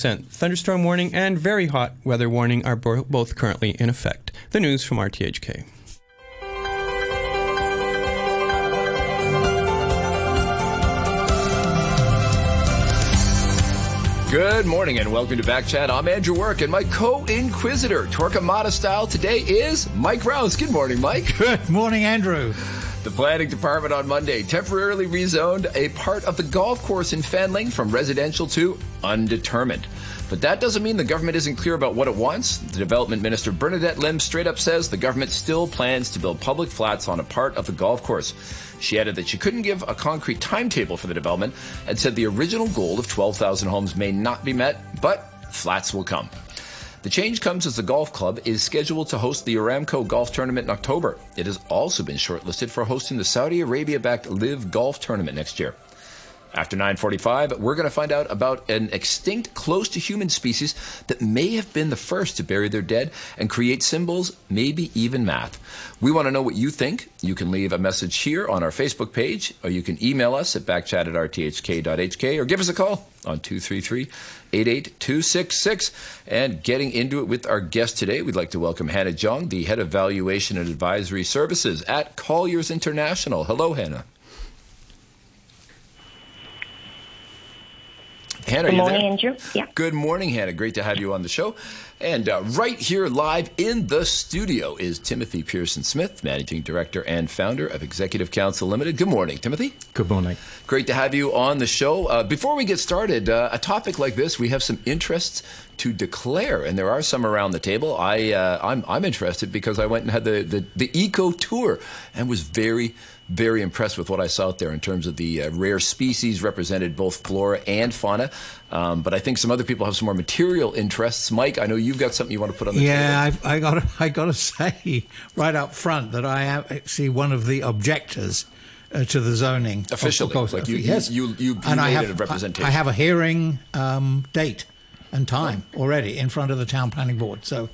Thunderstorm warning and very hot weather warning are bo- both currently in effect. The news from RTHK. Good morning and welcome to Back Chat. I'm Andrew Work and my co-inquisitor, Torquemada style, today is Mike Rouse. Good morning, Mike. Good morning, Andrew. The planning department on Monday temporarily rezoned a part of the golf course in Fanling from residential to undetermined. But that doesn't mean the government isn't clear about what it wants. The development minister Bernadette Linn straight up says the government still plans to build public flats on a part of the golf course. She added that she couldn't give a concrete timetable for the development and said the original goal of 12,000 homes may not be met, but flats will come. The change comes as the golf club is scheduled to host the Aramco Golf Tournament in October. It has also been shortlisted for hosting the Saudi Arabia-backed LIV Golf Tournament next year. After 9:45, we're going to find out about an extinct close to human species that may have been the first to bury their dead and create symbols, maybe even math. We want to know what you think. You can leave a message here on our Facebook page or you can email us at backchat at rthk.hk or give us a call on 233-88266. And getting into it with our guest today, we'd like to welcome Hannah Jong, the head of valuation and advisory services at Colliers International. Hello, Hannah. Hannah, Good morning, there? Andrew. Yeah. Good morning, Hannah. Great to have you on the show. And uh, right here, live in the studio, is Timothy Pearson Smith, Managing Director and Founder of Executive Council Limited. Good morning, Timothy. Good morning. Great to have you on the show. Uh, before we get started, uh, a topic like this, we have some interests to declare, and there are some around the table. I, uh, I'm, I'm interested because I went and had the, the, the eco tour and was very, very impressed with what I saw out there in terms of the uh, rare species represented, both flora and fauna. Um, but I think some other people have some more material interests. Mike, I know you've got something you want to put on the yeah, table. Yeah, I, I got I got to say right up front that I am actually one of the objectors. Uh, to the zoning officially, like you, yes, you, you, you, you and I have, a representation. I, I have a hearing um, date and time already in front of the town planning board. So,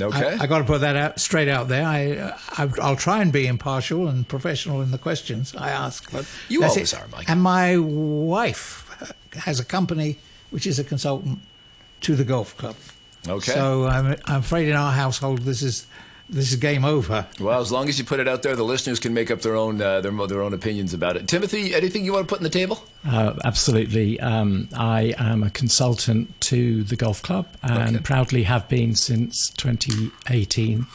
okay, I, I got to put that out straight out there. I, uh, I will try and be impartial and professional in the questions I ask. But you always it. are, Mike. And my wife has a company which is a consultant to the golf club. Okay. So I'm, I'm afraid in our household this is this is game over. Well, as long as you put it out there, the listeners can make up their own uh, their their own opinions about it. Timothy, anything you want to put on the table? Uh, absolutely. Um, I am a consultant to the golf club and okay. proudly have been since 2018.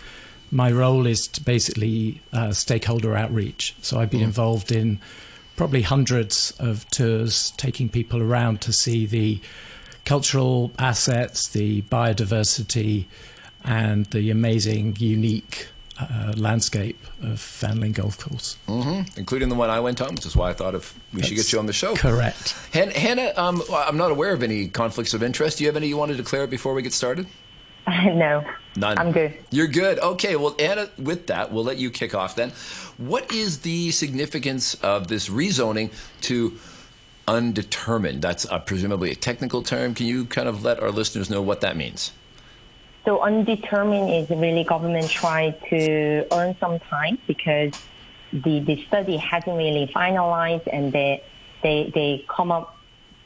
My role is to basically uh, stakeholder outreach. So I've been mm. involved in probably hundreds of tours, taking people around to see the cultural assets, the biodiversity and the amazing, unique uh, landscape of Fanling Golf Course, mm-hmm. including the one I went on, which is why I thought of we That's should get you on the show. Correct, Han- Hannah. Um, I'm not aware of any conflicts of interest. Do you have any you want to declare before we get started? no, none. I'm good. You're good. Okay. Well, Anna, with that, we'll let you kick off then. What is the significance of this rezoning to? Undetermined. That's uh, presumably a technical term. Can you kind of let our listeners know what that means? So undetermined is really government trying to earn some time because the, the study hasn't really finalized and they, they, they come up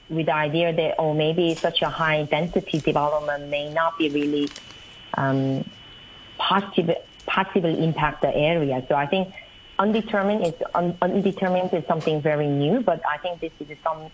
with the idea that, oh, maybe such a high density development may not be really um, positive, impact the area. So I think undetermined is un, undetermined is something very new, but I think this is some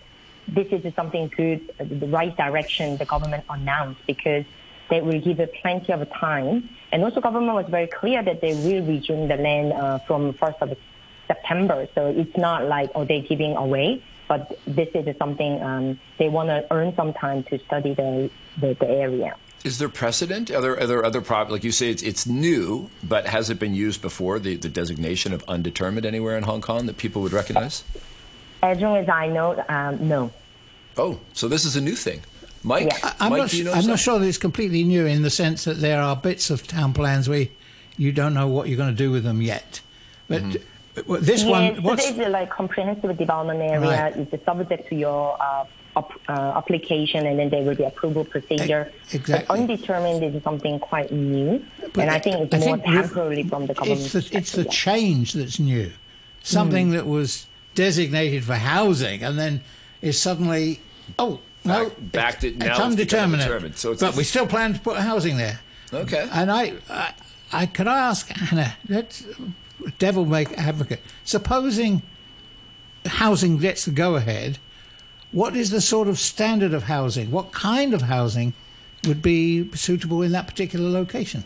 this is something good, the right direction the government announced because they will give it plenty of time. And also government was very clear that they will resume the land uh, from 1st of September. So it's not like, oh, they're giving away, but this is something um, they want to earn some time to study the, the, the area. Is there precedent? Are there, are there other problems? Like you say, it's, it's new, but has it been used before, the, the designation of undetermined anywhere in Hong Kong that people would recognize? As long as I know, um, no. Oh, so this is a new thing. Mike, yeah. I'm, Mike, not, you know I'm not sure that it's completely new in the sense that there are bits of town plans where you don't know what you're going to do with them yet. But mm-hmm. this yes, one, so what's there is a like comprehensive development area. Right. It's subject to your uh, up, uh, application, and then there will be approval procedure. Exactly. But undetermined is something quite new, But and I think it's I more think temporarily from the government. It's the, it's the change that's new. Something that was designated for housing and then is suddenly, oh, No, back, back to it's, now it's become undetermined. undetermined. So it's but we still plan to put housing there. okay. And I, I, I could I ask Hannah, let's devil make advocate. Supposing housing gets the go ahead, what is the sort of standard of housing? What kind of housing would be suitable in that particular location?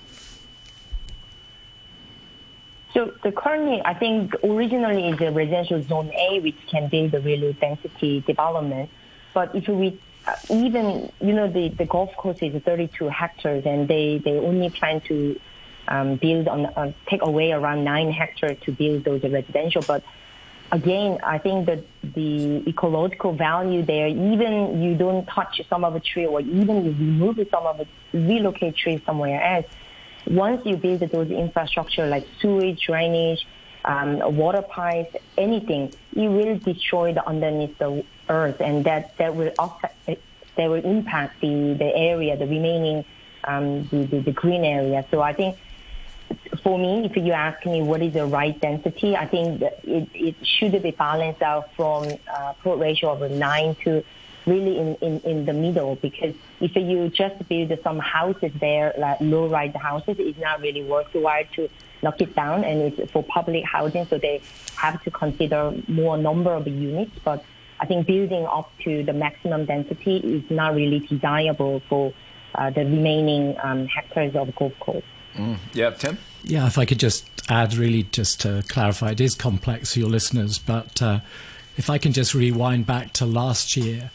So the currently, I think originally is a residential zone A, which can build a really density development. But if we even, you know, the, the golf course is 32 hectares and they, they only plan to um, build on, uh, take away around nine hectares to build those residential. But again, I think that the ecological value there, even you don't touch some of the tree or even you remove some of it, relocate trees somewhere else, once you build those infrastructure like sewage, drainage, um, water pipes, anything, it will destroy the underneath the earth, and that that will affect, that will impact the the area, the remaining um, the, the the green area. So I think for me, if you ask me what is the right density, I think it, it should be balanced out from uh, plot ratio of nine to really in, in, in the middle because if you just build some houses there, like low-rise houses, it's not really worthwhile to knock it down and it's for public housing, so they have to consider more number of units. But I think building up to the maximum density is not really desirable for uh, the remaining um, hectares of golf course. Mm. Yeah, Tim? Yeah, if I could just add, really, just to clarify, it is complex for your listeners, but uh, if I can just rewind back to last year,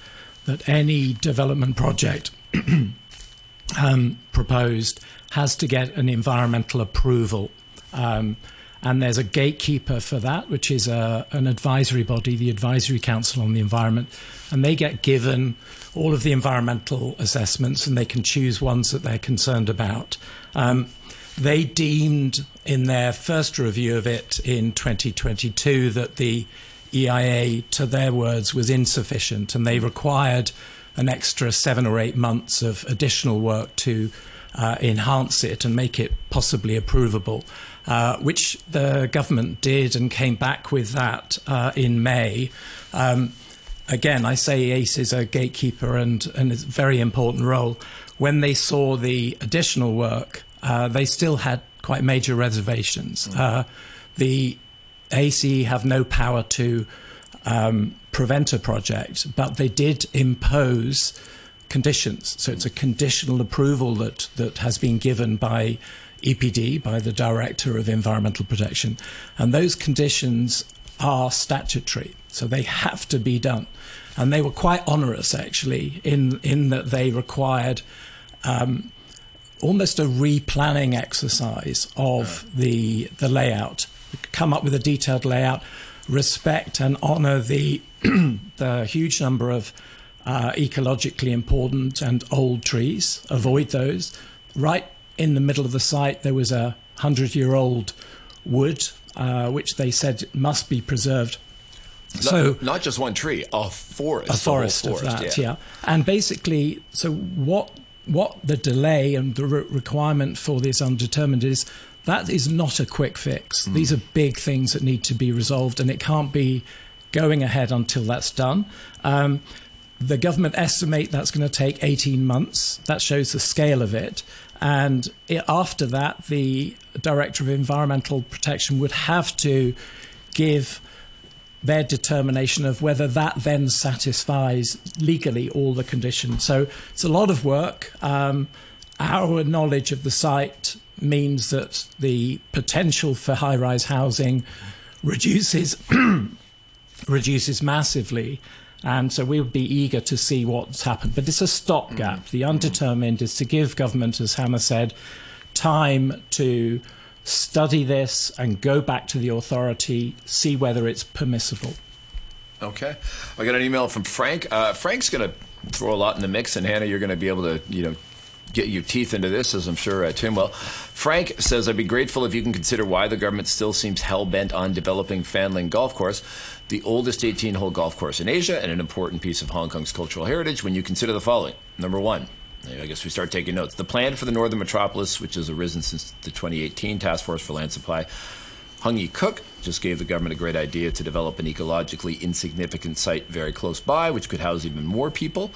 that any development project um, proposed has to get an environmental approval. Um, and there's a gatekeeper for that, which is a, an advisory body, the Advisory Council on the Environment. And they get given all of the environmental assessments and they can choose ones that they're concerned about. Um, they deemed in their first review of it in 2022 that the EIA, to their words, was insufficient, and they required an extra seven or eight months of additional work to uh, enhance it and make it possibly approvable, uh, which the government did and came back with that uh, in May. Um, again, I say ACE is a gatekeeper and, and a very important role. When they saw the additional work, uh, they still had quite major reservations. Mm. the ACE have no power to um, prevent a project, but they did impose conditions. So it's a conditional approval that, that has been given by EPD, by the Director of Environmental Protection. And those conditions are statutory, so they have to be done. And they were quite onerous, actually, in, in that they required um, almost a replanning exercise of the, the layout come up with a detailed layout, respect and honour the the huge number of uh, ecologically important and old trees. Avoid those. Right in the middle of the site, there was a hundred-year-old wood, uh, which they said must be preserved. Not, so not just one tree, a forest, a forest, forest of that, yeah. yeah. And basically, so what what the delay and the re- requirement for this undetermined is that is not a quick fix. Mm. These are big things that need to be resolved, and it can't be going ahead until that's done. Um, the government estimate that's going to take 18 months. That shows the scale of it. And after that, the Director of Environmental Protection would have to give their determination of whether that then satisfies legally all the conditions. So it's a lot of work. Um, our knowledge of the site means that the potential for high rise housing reduces reduces massively. And so we would be eager to see what's happened. But it's a stopgap. Mm-hmm. The undetermined is to give government, as Hannah said, time to study this and go back to the authority, see whether it's permissible. Okay. I got an email from Frank. Uh, Frank's going to throw a lot in the mix, and Hannah, you're going to be able to, you know, get your teeth into this, as I'm sure uh, Tim will. Frank says, I'd be grateful if you can consider why the government still seems hell bent on developing Fanling Golf Course, the oldest 18 hole golf course in Asia and an important piece of Hong Kong's cultural heritage, when you consider the following. Number one, I guess we start taking notes. The plan for the Northern Metropolis, which has arisen since the 2018 Task Force for Land Supply, Heung Yee Kuk just gave the government a great idea to develop an ecologically insignificant site very close by, which could house even more people.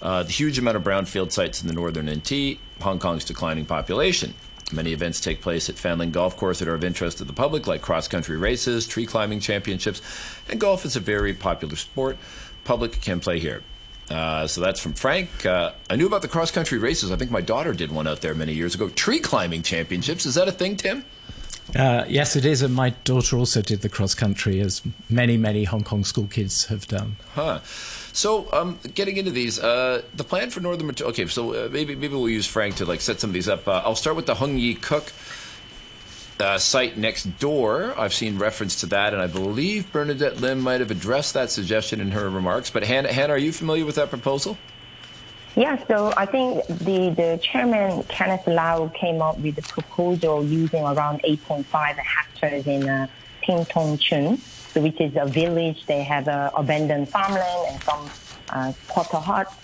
uh, the huge amount of brownfield sites in the northern NT, Hong Kong's declining population. Many events take place at Fanling Golf Course that are of interest to the public, like cross country races, tree climbing championships, and golf is a very popular sport. Public can play here. Uh, so that's from Frank. Uh, I knew about the cross country races. I think my daughter did one out there many years ago. Tree climbing championships. Is that a thing, Tim? Uh, yes, it is. And my daughter also did the cross country, as many, many Hong Kong school kids have done. Huh. So, um, getting into these, uh, the plan for Northern Okay, so uh, maybe maybe we'll use Frank to like set some of these up. Uh, I'll start with the Heung Yee Kuk uh, site next door. I've seen reference to that, and I believe Bernadette Linn might have addressed that suggestion in her remarks. But Hannah, Hannah are you familiar with that proposal? Yeah, so I think the, the chairman, Kenneth Lau, came up with the proposal using around 8.5 hectares in uh, Tong Chun, which is a village. They have uh, abandoned farmland and some uh, quarter huts.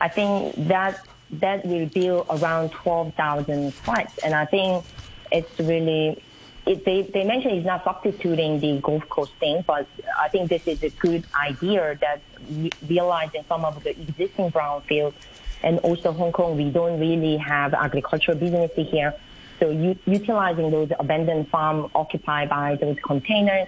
I think that that will build around 12,000 flats. And I think it's really, it, they, they mentioned it's not substituting the Gulf Coast thing, but I think this is a good idea that realizing some of the existing brownfield and also Hong Kong, we don't really have agricultural business here. So u- utilizing those abandoned farm occupied by those containers,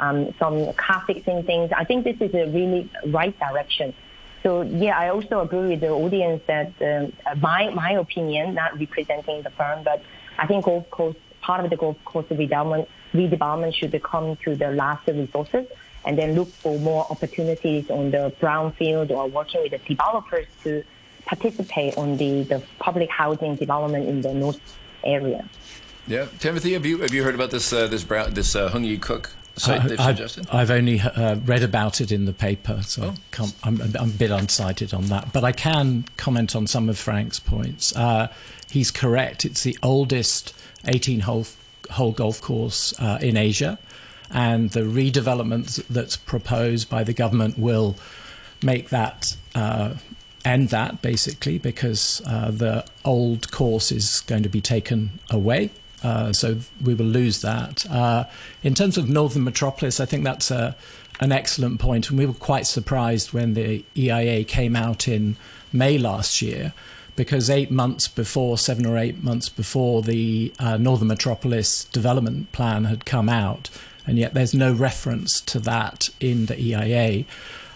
um, some car fixing things, I think this is a really right direction. So yeah, I also agree with the audience that um, my my opinion, not representing the firm, but I think Gulf Coast part of the Gulf Coast redevelopment redevelopment should come to the last resources and then look for more opportunities on the brownfield or working with the developers to participate on the, the public housing development in the north area. Yeah, Timothy, have you have you heard about this uh, this brown this uh, Heung Yee Kuk site they've suggested? I've only uh, read about it in the paper, so oh. I'm, I'm, a bit unsighted on that. But I can comment on some of Frank's points. Uh, he's correct; it's the oldest 18 hole hole golf course uh, in Asia, and the redevelopment that's proposed by the government will make that uh, end that basically because uh, the old course is going to be taken away. Uh, so we will lose that. Uh, in terms of Northern Metropolis, I think that's a, an excellent point, and we were quite surprised when the EIA came out in May last year, because eight months before, seven or eight months before the uh, Northern Metropolis development plan had come out, and yet there's no reference to that in the EIA.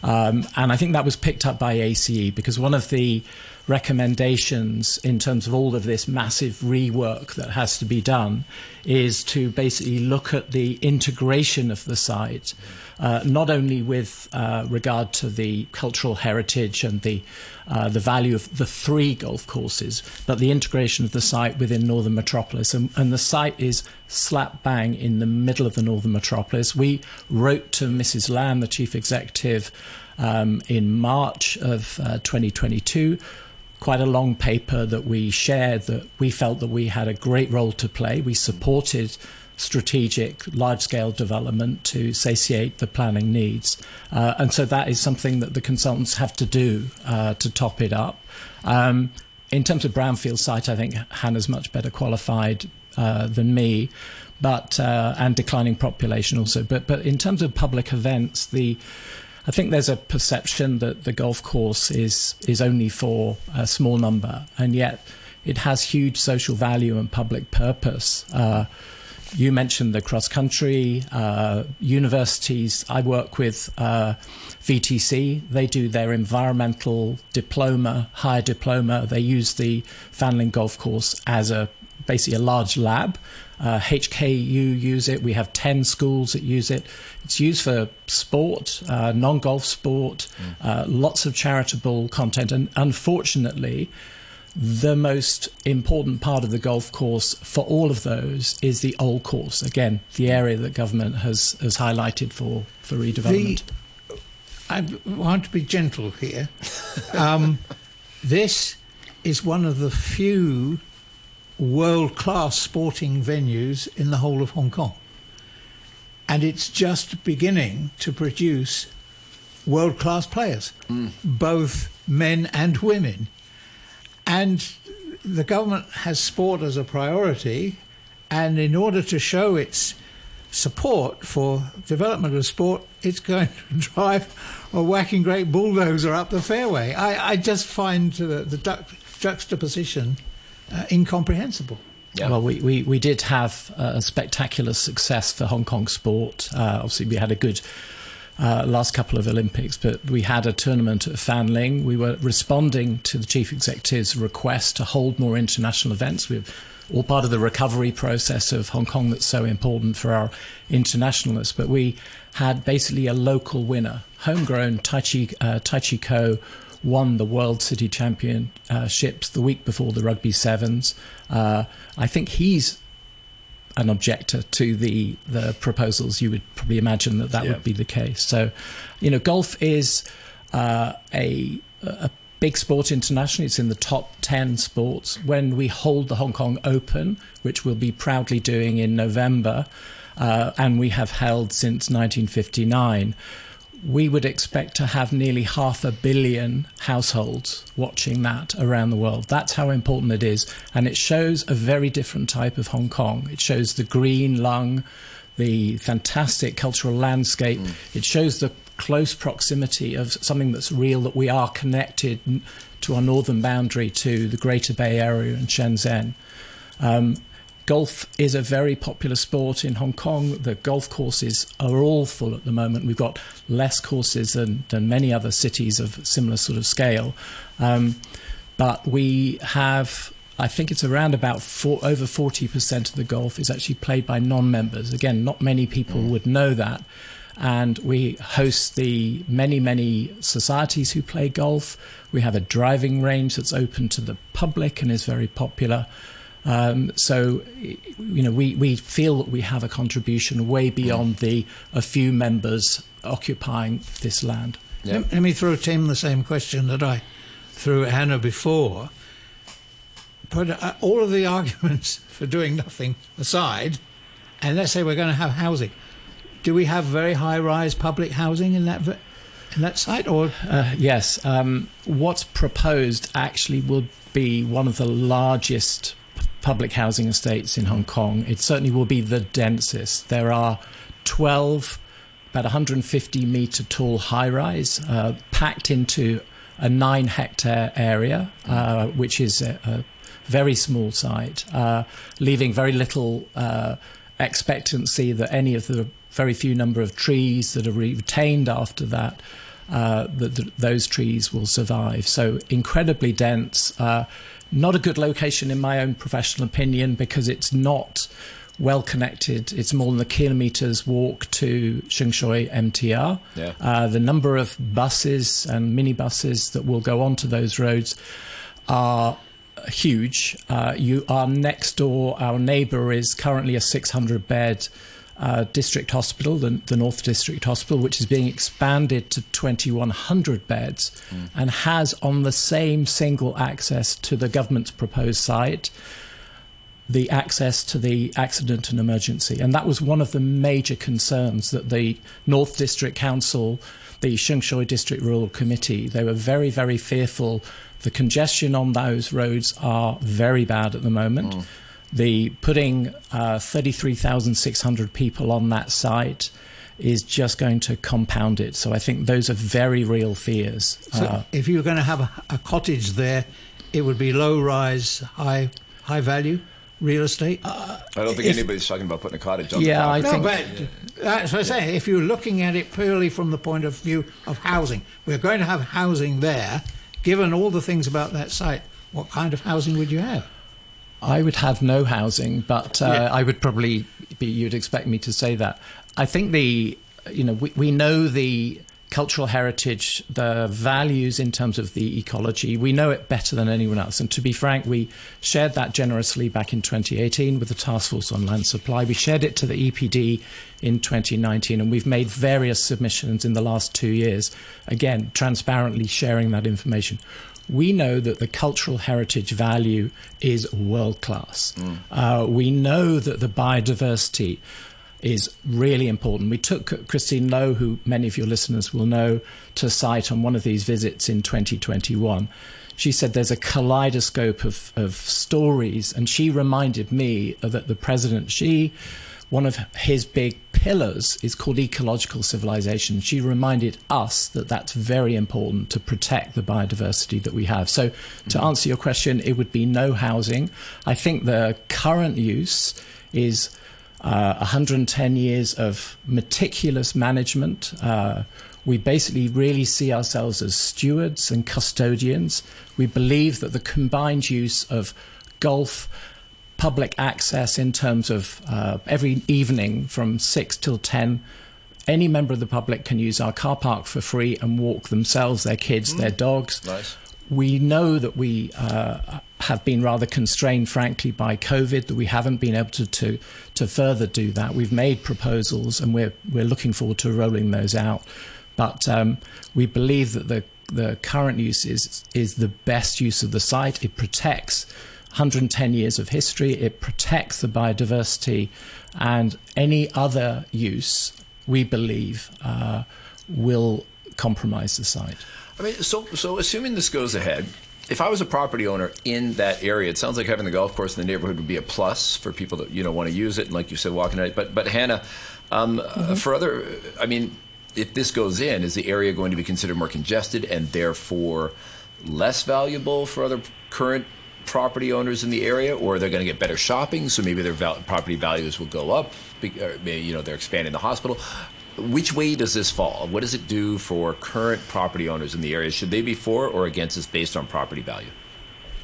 Um, and I think that was picked up by ACE because one of the recommendations in terms of all of this massive rework that has to be done is to basically look at the integration of the site, uh, not only with uh, regard to the cultural heritage and the uh, the value of the three golf courses, but the integration of the site within Northern Metropolis. And, and the site is slap bang in the middle of the Northern Metropolis. We wrote to Mrs. Lam, the chief executive, um, in March of uh, 2022 quite a long paper that we shared that we felt that we had a great role to play. We supported strategic large scale development to satiate the planning needs. Uh, and so that is something that the consultants have to do uh, to top it up. Um, in terms of brownfield site, I think Hannah's much better qualified uh, than me, but uh, and declining population also. But but in terms of public events, the I think there's a perception that the golf course is is only for a small number, and yet it has huge social value and public purpose. Uh, you mentioned the cross country uh, universities. I work with uh, VTC. They do their environmental diploma, higher diploma. They use the Fanling Golf Course as a basically a large lab. Uh, HKU use it. We have 10 schools that use it. It's used for sport, uh, non golf sport, mm. uh, lots of charitable content. And unfortunately, the most important part of the golf course for all of those is the old course. Again, the area that government has, has highlighted for, for redevelopment. The, I want to be gentle here. Um, this is one of the few world class sporting venues in the whole of Hong Kong. And it's just beginning to produce world class players, mm. both men and women. And the government has sport as a priority, and in order to show its support for development of sport, it's going to drive a whacking great bulldozer up the fairway. I, I just find the, the juxtaposition uh, incomprehensible. Yeah. Well, we, we, we did have a spectacular success for Hong Kong sport. Uh, obviously, we had a good uh, last couple of Olympics, but we had a tournament at Fanling. We were responding to the chief executive's request to hold more international events. We're all part of the recovery process of Hong Kong that's so important for our internationalists. But we had basically a local winner, homegrown Taichi, uh, Taichi Kho won the World City Championships the week before the Rugby Sevens. Uh, I think he's an objector to the the proposals. You would probably imagine that that yeah. would be the case. So, you know, golf is uh, a a big sport internationally. It's in the top 10 sports. When we hold the Hong Kong Open, which we'll be proudly doing in November, uh, and we have held since 1959, we would expect to have nearly half a billion households watching that around the world. That's how important it is. And it shows a very different type of Hong Kong. It shows the green lung, the fantastic cultural landscape. Mm. It shows the close proximity of something that's real, that we are connected to our northern boundary to the Greater Bay Area and Shenzhen. Um, Golf is a very popular sport in Hong Kong. The golf courses are all full at the moment. We've got less courses than, than many other cities of similar sort of scale. Um, but we have, I think it's around about four, over 40% of the golf is actually played by non members. Again, not many people mm. would know that. And we host the many, many societies who play golf. We have a driving range that's open to the public and is very popular. Um, so, you know, we, we feel that we have a contribution way beyond the a few members occupying this land. Let, let me throw Tim the same question that I threw at Hannah before. Put uh, all of the arguments for doing nothing aside, and let's say we're going to have housing. Do we have very high-rise public housing in that in that site, or uh, yes? Um, what's proposed actually will be one of the largest public housing estates in Hong Kong. It certainly will be the densest. There are 12, about 150 meter tall high rise uh, packed into a nine hectare area, uh, which is a, a, very small site, uh, leaving very little uh, expectancy that any of the very few number of trees that are retained after that. Uh, that those trees will survive. So incredibly dense, uh, not a good location, in my own professional opinion, because it's not well connected. It's more than a kilometres walk to Sheung Shui MTR. Yeah. Uh, the number of buses and minibuses that will go onto those roads are huge. Uh, you are next door. Our neighbour is currently a 600 bed uh, district hospital, the, the, North District Hospital, which is being expanded to 2,100 beds mm. and has on the same single access to the government's proposed site the access to the accident and emergency. And that was one of the major concerns that the North District Council, the Sheung Shui District Rural Committee, they were very, very fearful. The congestion on those roads are very bad at the moment. Mm the putting uh, 33,600 people on that site is just going to compound it. So I think those are very real fears. So uh, if you were going to have a, a, cottage there, it would be low rise, high high value real estate. Uh, I don't think if, anybody's talking about putting a cottage on. Yeah, I no, think. But that's what I say. If you're looking at it purely from the point of view of housing, we're going to have housing there. Given all the things about that site, what kind of housing would you have? I would have no housing, but uh, yeah. I would probably be, you'd expect me to say that. I think the, you know, we, we know the cultural heritage, the values in terms of the ecology, we know it better than anyone else. And to be frank, we shared that generously back in 2018 with the Task Force on Land Supply. We shared it to the EPD in 2019, and we've made various submissions in the last two years, again, transparently sharing that information we know that the cultural heritage value is world class. Mm. Uh, we know that the biodiversity is really important. We took Christine Loh, who many of your listeners will know, to site on one of these visits in 2021. She said there's a kaleidoscope of, of stories, and she reminded me that the president, Xi, one of his big pillars is called ecological civilization. She reminded us that that's very important to protect the biodiversity that we have. So, to mm-hmm. answer your question, it would be no housing. I think the current use is uh, 110 years of meticulous management. Uh, we basically really see ourselves as stewards and custodians. We believe that the combined use of golf, public access in terms of uh, every evening from 6 till 10, any member of the public can use our car park for free and walk themselves, their kids, mm. their dogs. Nice. We know that we uh, have been rather constrained, frankly, by COVID, that we haven't been able to, to, to further do that. We've made proposals and we're, we're looking forward to rolling those out. But um, we believe that the, the current use is, is the best use of the site. It protects 110 years of history, it protects the biodiversity, and any other use, we believe, uh, will compromise the site. I mean, so so assuming this goes ahead, if I was a property owner in that area, it sounds like having the golf course in the neighborhood would be a plus for people that you know want to use it, and like you said, walking it. But but Hannah, um, mm-hmm. uh, for other, I mean, if this goes in, is the area going to be considered more congested and therefore less valuable for other current property owners in the area, or they're going to get better shopping, so maybe their val- property values will go up. You know, they're expanding the hospital which way does this fall? What does it do for current property owners in the area? Should they be for or against this based on property value?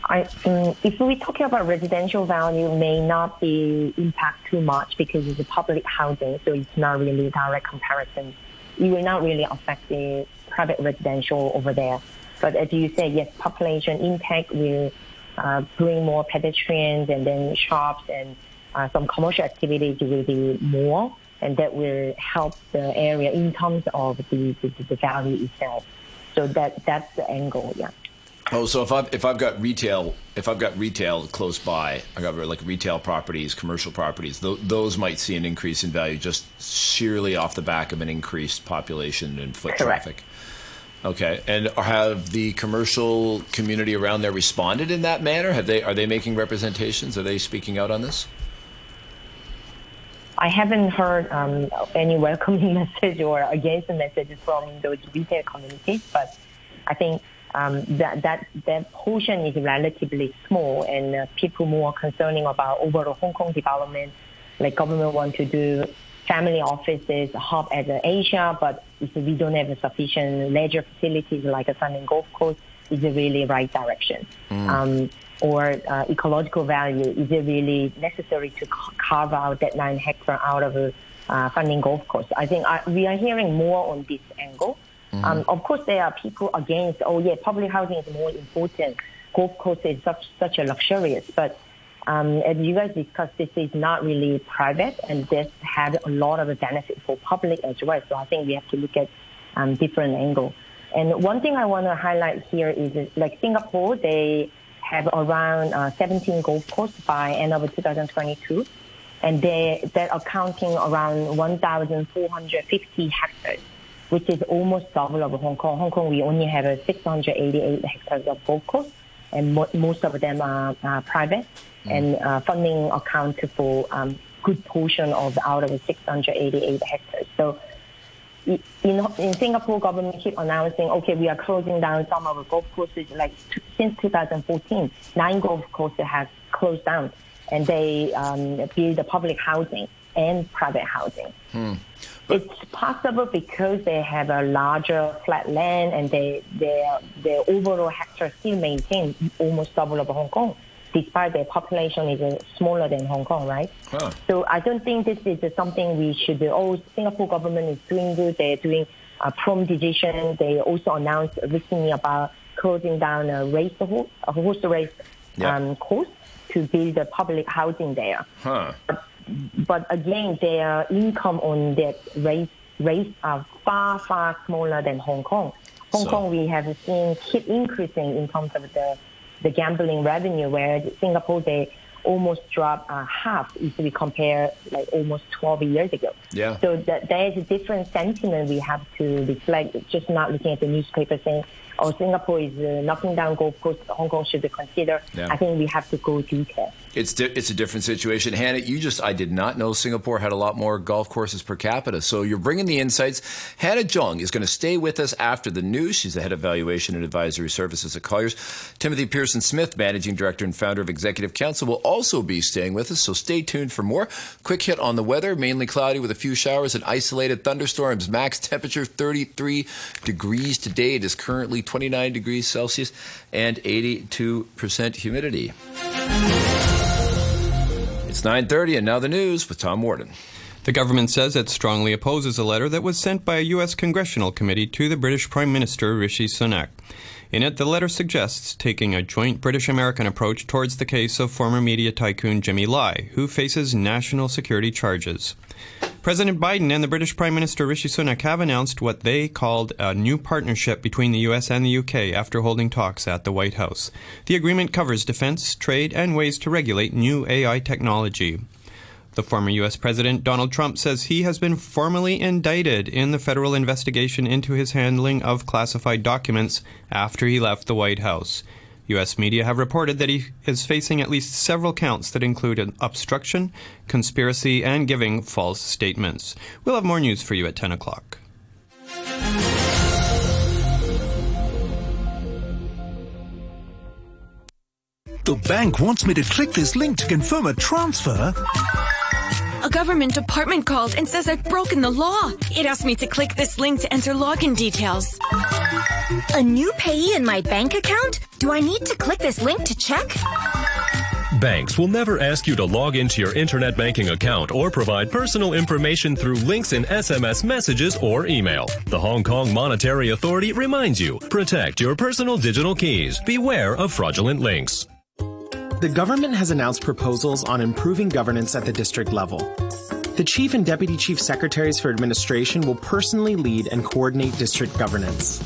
I, um, if we're talking about residential value, may not be impact too much because it's a public housing, so it's not really a direct comparison. It will not really affect the private residential over there. But as you say, yes, population impact will uh, bring more pedestrians and then shops and uh, some commercial activities will be more and that will help the area in terms of the, the, the value itself. So that that's the angle, yeah. Oh, so if I've if I've got retail, if I've got retail close by, I got like retail properties, commercial properties. Th- those might see an increase in value just sheerly off the back of an increased population and foot Correct. traffic. Okay, and have the commercial community around there responded in that manner? Have they are they making representations? Are they speaking out on this? I haven't heard um, any welcoming message or against the messages from those retail communities, but I think um, that that that portion is relatively small, and uh, people more concerning about overall Hong Kong development. Like government want to do family offices, hub at Asia, but if we don't have sufficient leisure facilities like a Fan Ling Golf Course, is it really right direction? Mm. Um, or uh, ecological value? Is it really necessary to carve out that nine hectare out of a uh, Fan Ling golf course? I think I, we are hearing more on this angle. Mm-hmm. Um, of course, there are people against. Oh, yeah, public housing is more important. Golf course is such such a luxurious, but um, as you guys discussed, this is not really private, and this had a lot of benefit for public as well. So I think we have to look at um, different angle. And one thing I want to highlight here is like Singapore, they have around uh, 17 golf courses by end of 2022, and they they're accounting around 1,450 hectares, which is almost double of Hong Kong. Hong Kong we only have 688 hectares of golf course, and mo- most of them are, private, mm. and uh, Fan Ling account for um, good portion of out of the 688 hectares. So in, in Singapore, government keep announcing, okay, we are closing down some of the golf courses. Like t- since 2014, nine golf courses have closed down, and they um, build the public housing and private housing. Hmm. It's possible because they have a larger flat land and they, their, their overall hectare still maintain almost double of Hong Kong despite their population is uh, smaller than Hong Kong, right? Huh. So I don't think this is something we should do. Oh, Singapore government is doing good. They're doing a prompt decision. They also announced recently about closing down a race horse, a horse race um, course to build the public housing there. Huh. But, but again, their income on that race race are far far smaller than Hong Kong. Hong so. Kong we have seen keep increasing in terms of the the gambling revenue, where Singapore they almost dropped uh, half if we compare like almost 12 years ago. Yeah. So that there is a different sentiment we have to reflect. Just not looking at the newspaper saying, or Singapore is uh, knocking down golf courses, Hong Kong should consider. Yeah. I think we have to go detail. It's di- it's a different situation. Hannah, you just I did not know Singapore had a lot more golf courses per capita. So you're bringing the insights. Hannah Jung is going to stay with us after the news. She's the head of valuation and advisory services at Colliers. Timothy Pearson Smith, managing director and founder of Executive Council, will also be staying with us. So stay tuned for more. Quick hit on the weather: mainly cloudy with a few showers and isolated thunderstorms. Max temperature 33 degrees today. It is currently 29 degrees Celsius and 82% humidity. It's 9:30 and now the news with Tom Warden. The government says it strongly opposes a letter that was sent by a U.S. congressional committee to the British Prime Minister Rishi Sunak. In it, the letter suggests taking a joint British American approach towards the case of former media tycoon Jimmy Lai, who faces national security charges. President Biden and the British Prime Minister Rishi Sunak have announced what they called a new partnership between the U.S. and the U.K. after holding talks at the White House. The agreement covers defense, trade, and ways to regulate new AI technology. The former U.S. President Donald Trump says he has been formally indicted in the federal investigation into his handling of classified documents after he left the White House. U.S. media have reported that he is facing at least several counts that include obstruction, conspiracy, and giving false statements. We'll have more news for you at 10 o'clock. The bank wants me to click this link to confirm a transfer. A government department called and says I've broken the law. It asked me to click this link to enter login details. A new payee in my bank account? Do I need to click this link to check? Banks will never ask you to log into your internet banking account or provide personal information through links in SMS messages or email. The Hong Kong Monetary Authority reminds you protect your personal digital keys. Beware of fraudulent links. The government has announced proposals on improving governance at the district level. The Chief and Deputy Chief Secretaries for Administration will personally lead and coordinate district governance.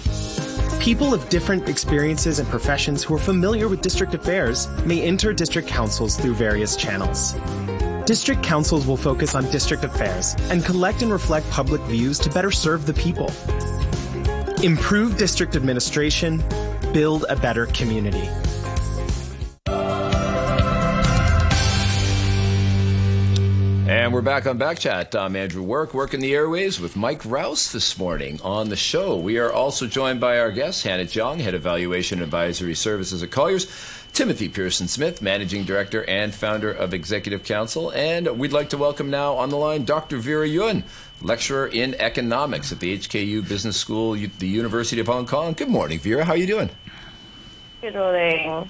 People of different experiences and professions who are familiar with district affairs may enter district councils through various channels. District councils will focus on district affairs and collect and reflect public views to better serve the people. Improve district administration, build a better community. And we're back on Backchat. I'm Andrew Work, working the airways with Mike Rouse this morning on the show. We are also joined by our guest, Hannah Jong, Head of Valuation Advisory Services at Colliers, Timothy Pearson Smith, Managing Director and Founder of Executive Council, and we'd like to welcome now on the line Dr. Vera Yuen, Lecturer in Economics at the HKU Business School, the University of Hong Kong. Good morning, Vera. How are you doing?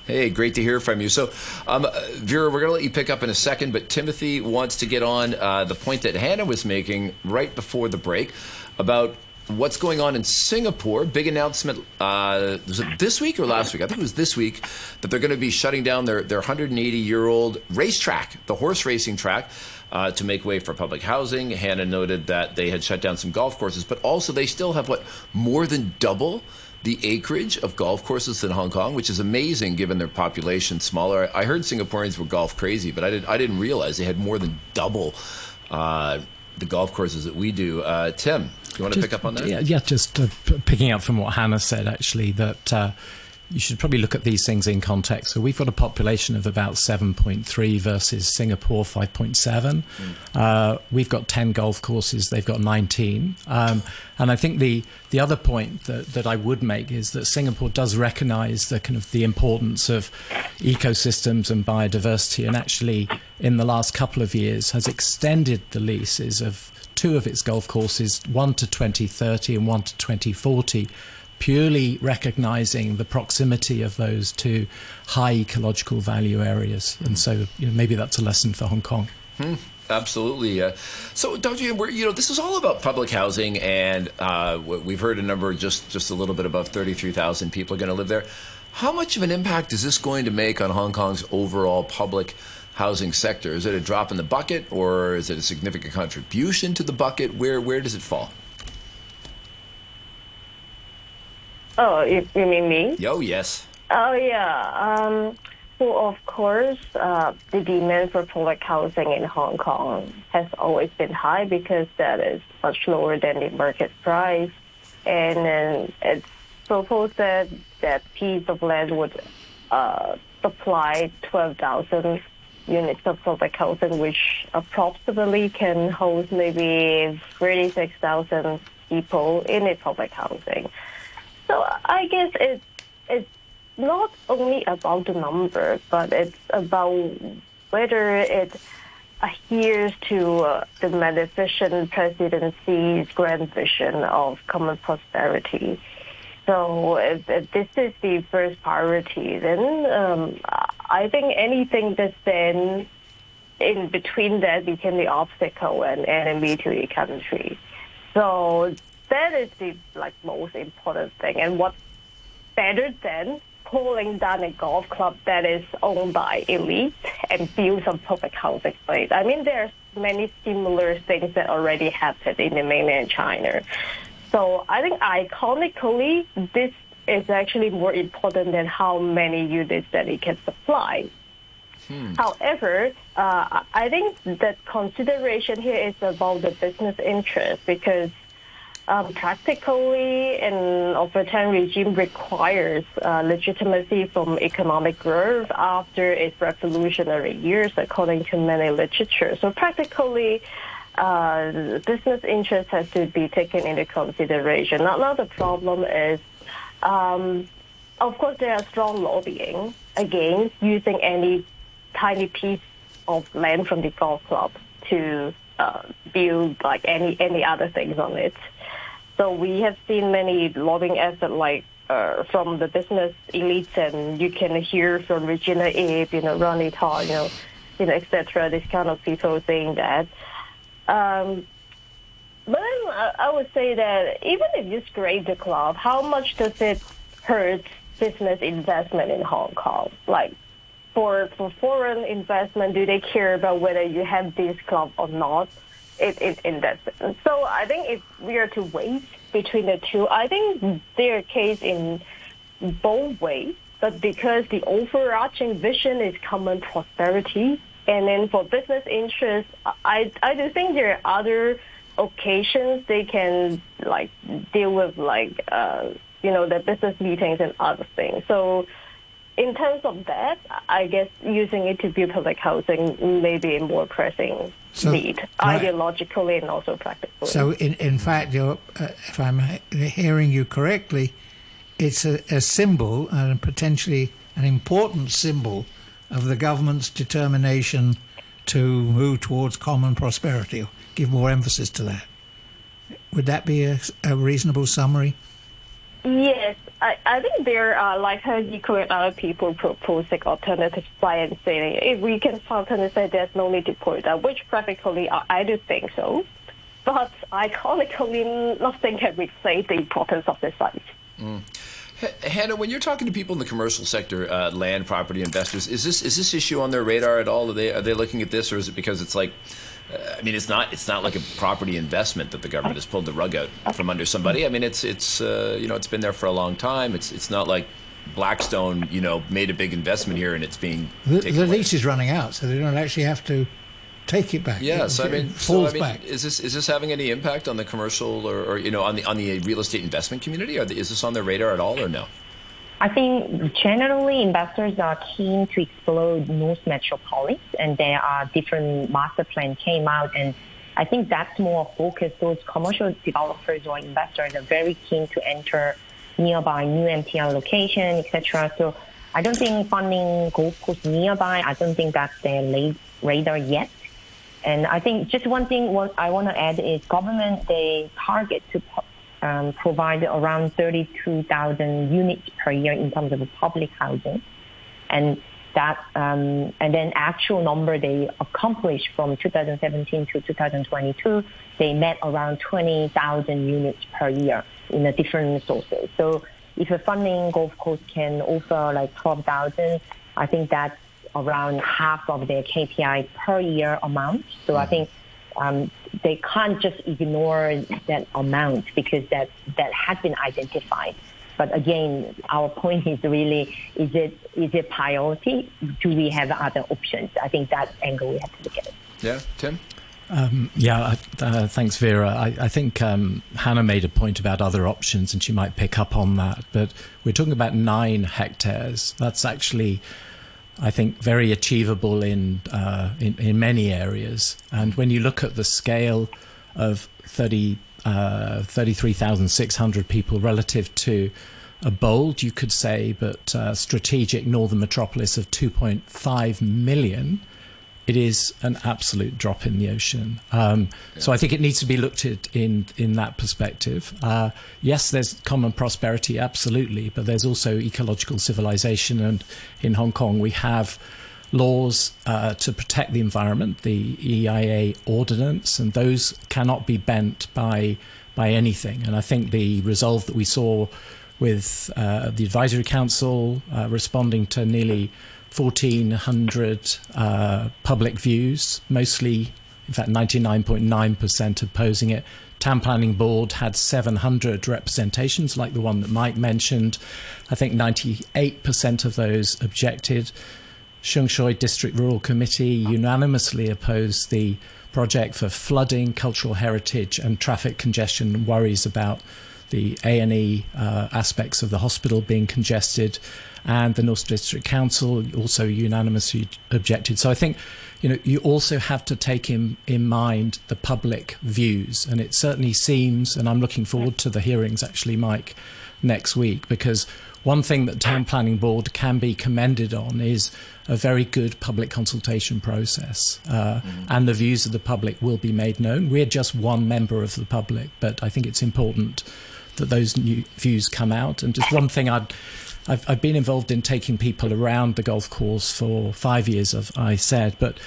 Hey, great to hear from you. So, um, Vera, we're going to let you pick up in a second, but Timothy wants to get on uh, the point that Hannah was making right before the break about what's going on in Singapore. Big announcement, uh, this week or last week? I think it was this week that they're going to be shutting down their, their 180 year old racetrack, the horse racing track. Uh, to make way for public housing. Hannah noted that they had shut down some golf courses, but also they still have what more than double the acreage of golf courses in Hong Kong, which is amazing given their population smaller. I heard Singaporeans were golf crazy, but I didn't I didn't realize they had more than double uh, the golf courses that we do. Uh, Tim, you want to Just- pick up on that? Yeah, yeah just uh, p- picking up from what Hannah said, actually, that uh, you should probably look at these things in context. So we've got a population of about 7.3 versus Singapore 5.7. Uh, we've got 10 golf courses, they've got 19. Um, and I think the, the other point that, that I would make is that Singapore does recognize the kind of the importance of ecosystems and biodiversity, and actually, in the last couple of years, has extended the leases of two of its golf courses, one to 2030 and one to 2040, purely recognizing the proximity of those two high ecological value areas. And so you know, maybe that's a lesson for Hong Kong. Hmm, absolutely. Uh, so, Dr. You know, this is all about public housing, and uh, we've heard a number just just a little bit above thirty-three thousand people are going to live there. How much of an impact is this going to make on Hong Kong's overall public housing sector? Is it a drop in the bucket, or is it a significant contribution to the bucket? Where where does it fall? Oh, you, you mean me? Oh, yes. Oh, yeah. Um, well, of course, uh, the demand for public housing in Hong Kong has always been high because that is much lower than the market price. And then it's proposed that that piece of land would uh, supply 12,000 units of public housing, which approximately can host maybe 36,000 people in a public housing. So I guess it's it's not only about the number, but it's about whether it adheres to uh, the magnificent presidency's grand vision of common prosperity. So if, if this is the first priority, then um, I think anything that's then in between that became the obstacle and enemy to the country. So that is the like most important thing. And what better than pulling down a golf club that is owned by elites and build some public housing place? I mean, there's many similar things that already happened in the mainland China. So I think iconically, this is actually more important than how many units that it can supply. Hmm. However, uh, I think that consideration here is about the business interest because um, practically an authoritarian regime requires uh, legitimacy from economic growth after its revolutionary years, according to many literature. So practically, uh, business interest has to be taken into consideration. Now, now the problem is, um, of course, there are strong lobbying against using any tiny piece of land from the golf club to uh, build like any any other things on it. So we have seen many lobbying efforts like uh, from the business elites, and you can hear from Regina Ip, you know, Ronny Tong, you know, you know, etc. This kind of people saying that. Um, but I, I would say that even if you scrape the club, how much does it hurt business investment in Hong Kong? Like for for foreign investment, do they care about whether you have this club or not? It, it, in that sense. So I think if we are to weigh between the two, I think their case in both ways. But because the overarching vision is common prosperity, and then for business interests, I, I do think there are other occasions they can like deal with like, uh, you know, the business meetings and other things. So in terms of that, I guess using it to build public housing may be a more pressing so, need, right. ideologically and also practically. So, in, in fact, uh, if I'm hearing you correctly, it's a, a symbol and potentially an important symbol of the government's determination to move towards common prosperity, give more emphasis to that. Would that be a, a reasonable summary? Yes, I, I think there are, like her Eco and other people proposing alternative science saying if we can certainly say there's no need to put that, which practically I, I do think so. But iconically, nothing can replace the importance of the site. Mm. Hannah, when you're talking to people in the commercial sector, uh, land property investors, is this is this issue on their radar at all? Are they are they looking at this, or is it because it's like, I mean, it's not it's not like a property investment that the government has pulled the rug out from under somebody. I mean, it's it's uh, you know it's been there for a long time. It's it's not like Blackstone, you know, made a big investment here and it's being the, the lease is running out, so they don't actually have to take it back. Yes, it, I mean, falls so, I mean, back. Is this is this having any impact on the commercial or, or you know on the on the real estate investment community? Or is this on their radar at all, or no? I think generally investors are keen to explore North Metropolis, and there are different master plans came out, and I think that's more focused. Those commercial developers or investors are very keen to enter nearby new MTR location, etc. So I don't think Fanling Golf nearby. I don't think that's their radar yet. And I think just one thing what I want to add is government, they target to um, provide around 32,000 units per year in terms of public housing. And that, um, and then actual number they accomplished from 2017 to 2022, they met around 20,000 units per year in the different sources. So if a Fanling Golf course can offer like 12,000, I think that's around half of their KPI per year amount. So mm-hmm. I think um, they can't just ignore that amount because that that has been identified. But again, our point is really: is it is it priority? Do we have other options? I think that angle we have to look at it. Yeah, Tim. Um, yeah, uh, thanks, Vera. I, I think um, Hannah made a point about other options, and she might pick up on that. But we're talking about nine hectares. That's actually, I think, very achievable in uh, in, in, many areas. And when you look at the scale of 30, uh, 33,600 people relative to a bold, you could say, but uh, strategic northern metropolis of 2.5 million it is an absolute drop in the ocean. Um, yeah. So I think it needs to be looked at in in that perspective. Uh, yes, there's common prosperity, absolutely, but there's also ecological civilization, and in Hong Kong we have laws uh, to protect the environment, the EIA ordinance, and those cannot be bent by by anything. And I think the resolve that we saw with uh, the advisory council uh, responding to nearly 1,400 uh, public views, mostly, in fact, 99.9% opposing it. Town Planning Board had 700 representations, like the one that Mike mentioned. I think 98% of those objected. Sheung Shui District Rural Committee unanimously opposed the project for flooding, cultural heritage, and traffic congestion. Worries about the A and E uh, aspects of the hospital being congested and the North District Council also unanimously objected. So I think you know you also have to take in in mind the public views, and it certainly seems, and I'm looking forward to the hearings actually, Mike, next week because one thing that town planning board can be commended on is a very good public consultation process, uh, mm-hmm. and the views of the public will be made known. We're just one member of the public, but I think it's important that those new views come out. And just one thing I'd I've, I've been involved in taking people around the golf course for five years, as I said, but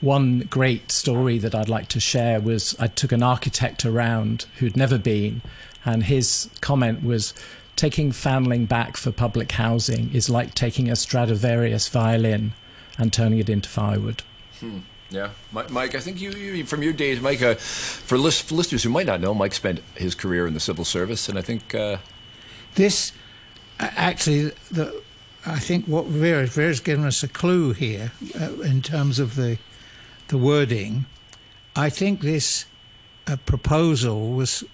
one great story that I'd like to share was I took an architect around who'd never been, and his comment was taking Fanling back for public housing is like taking a Stradivarius violin and turning it into firewood. Hmm. Yeah, Mike. I think you, you from your days, Mike. Uh, for, list, for, listeners who might not know, Mike spent his career in the civil service, and I think uh, this actually, the, I think what Vera, Vera's given us a clue here uh, in terms of the the wording. I think this uh, proposal was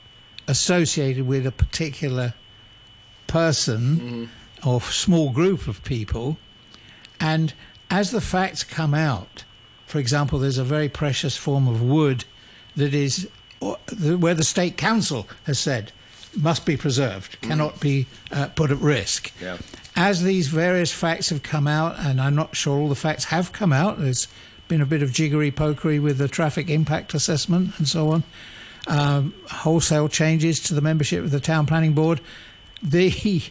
associated with a particular person mm-hmm. or small group of people, and as the facts come out, for example, there's a very precious form of wood that is where the state council has said must be preserved, mm. cannot be uh, put at risk. Yeah. As these various facts have come out, and I'm not sure all the facts have come out, there's been a bit of jiggery pokery with the traffic impact assessment and so on, um, wholesale changes to the membership of the town planning board. The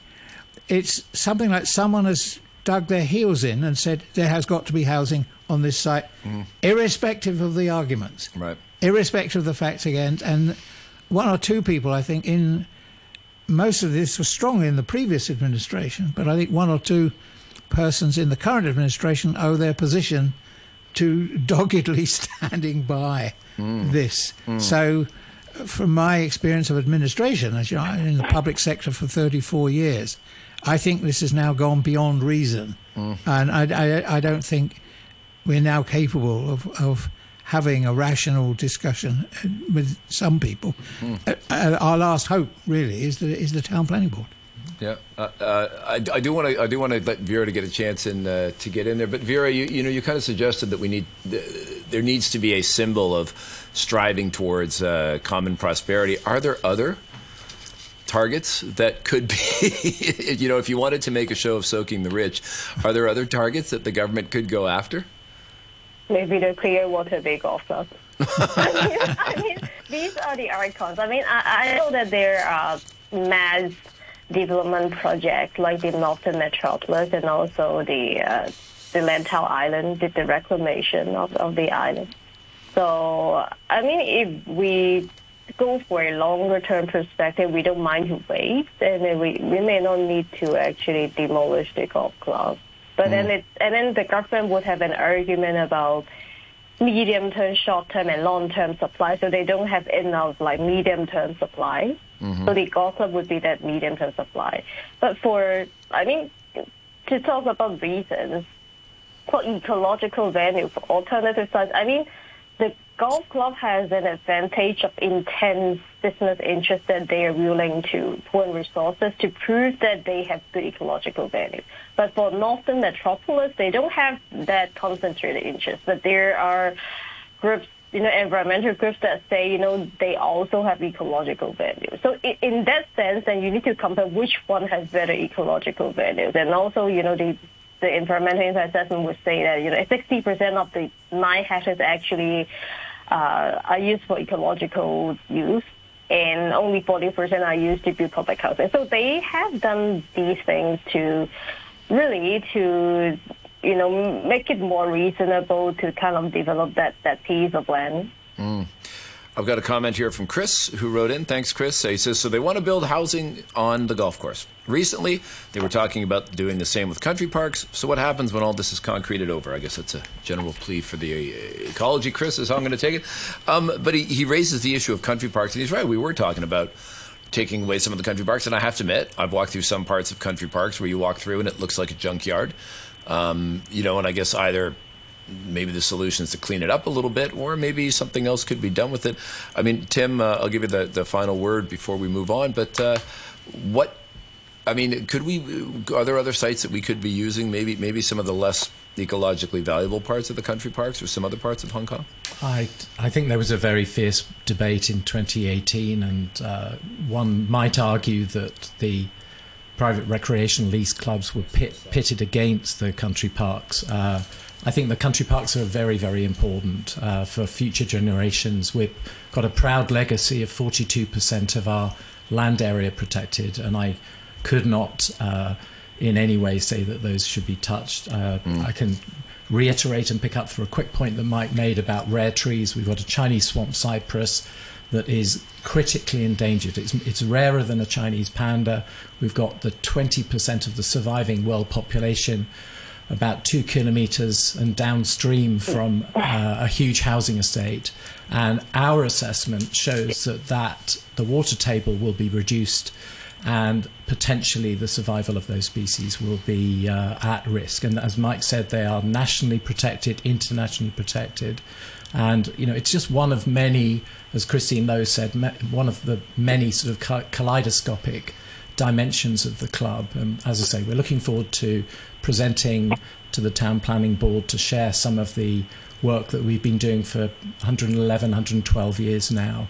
it's something like someone has dug their heels in and said there has got to be housing on this site, mm. irrespective of the arguments, right? Irrespective of the facts again, and one or two people, I think, in most of this was strong in the previous administration, but I think one or two persons in the current administration owe their position to doggedly standing by mm. this. Mm. So, from my experience of administration, as you know, in the public sector for 34 years, I think this has now gone beyond reason, mm. and I, I, I, don't think we're now capable of, of having a rational discussion with some people. Mm. Uh, our last hope, really, is the is the town planning board. Yeah, uh, uh, I, I, do want to. I do want to let Vera to get a chance in uh, to get in there. But Vera, you, you know, you kind of suggested that we need there needs to be a symbol of striving towards uh, common prosperity. Are there other targets that could be? you know, if you wanted to make a show of soaking the rich, are there other targets that the government could go after? Maybe the clear water big offer. I, mean, I mean, these are the icons. I mean, I, I know that there are mass development projects like the Northern Metropolis and also the uh, the Lantau Island did the reclamation of, of the island. So, I mean, if we go for a longer term perspective, we don't mind to wait, and we, we may not need to actually demolish the golf club. But mm. then it, and then the government would have an argument about medium term, short term, and long term supply. So they don't have enough like medium term supply. Mm-hmm. So the golf club would be that medium term supply. But for, I mean, to talk about reasons for ecological value, for alternative sites, I mean, golf club has an advantage of intense business interest that they are willing to put in resources to prove that they have good ecological value. But for Northern Metropolis, they don't have that concentrated interest. But there are groups, you know, environmental groups that say, you know, they also have ecological value. So in that sense, then you need to compare which one has better ecological values. And also, you know, the the environmental impact assessment would say that you know 60% of the nine hectares actually are used for ecological use, and only 40% are used to build public housing. So they have done these things to really to you know make it more reasonable to kind of develop that that piece of land. Mm. I've got a comment here from Chris who wrote in. Thanks, Chris. He says, so they want to build housing on the golf course. Recently, they were talking about doing the same with country parks. So what happens when all this is concreted over? I guess that's a general plea for the uh, ecology, Chris, is how I'm going to take it. Um, but he, he raises the issue of country parks, and he's right. We were talking about taking away some of the country parks, and I have to admit, I've walked through some parts of country parks where you walk through and it looks like a junkyard. Um, you know, and I guess either maybe the solution is to clean it up a little bit, or maybe something else could be done with it. I mean, Tim, uh, I'll give you the, the final word before we move on, but uh, what, I mean, could we, are there other sites that we could be using, maybe, maybe some of the less ecologically valuable parts of the country parks or some other parts of Hong Kong? I, I think there was a very fierce debate in 2018, and uh, one might argue that the private recreational lease clubs were pit, pitted against the country parks. Uh, I think the country parks are very, very important uh, for future generations. We've got a proud legacy of 42% of our land area protected, and I could not uh, in any way say that those should be touched. Uh, mm. I can reiterate and pick up for a quick point that Mike made about rare trees. We've got a Chinese swamp cypress that is critically endangered. It's, it's rarer than a Chinese panda. We've got the 20% of the surviving world population about two kilometres and downstream from uh, a huge housing estate. And our assessment shows that, that the water table will be reduced and potentially the survival of those species will be uh, at risk. And as Mike said, they are nationally protected, internationally protected. And you know, it's just one of many, as Christine Loh said, one of the many sort of kaleidoscopic dimensions of the club. And as I say, we're looking forward to presenting to the town planning board to share some of the work that we've been doing for 111, 112 years now.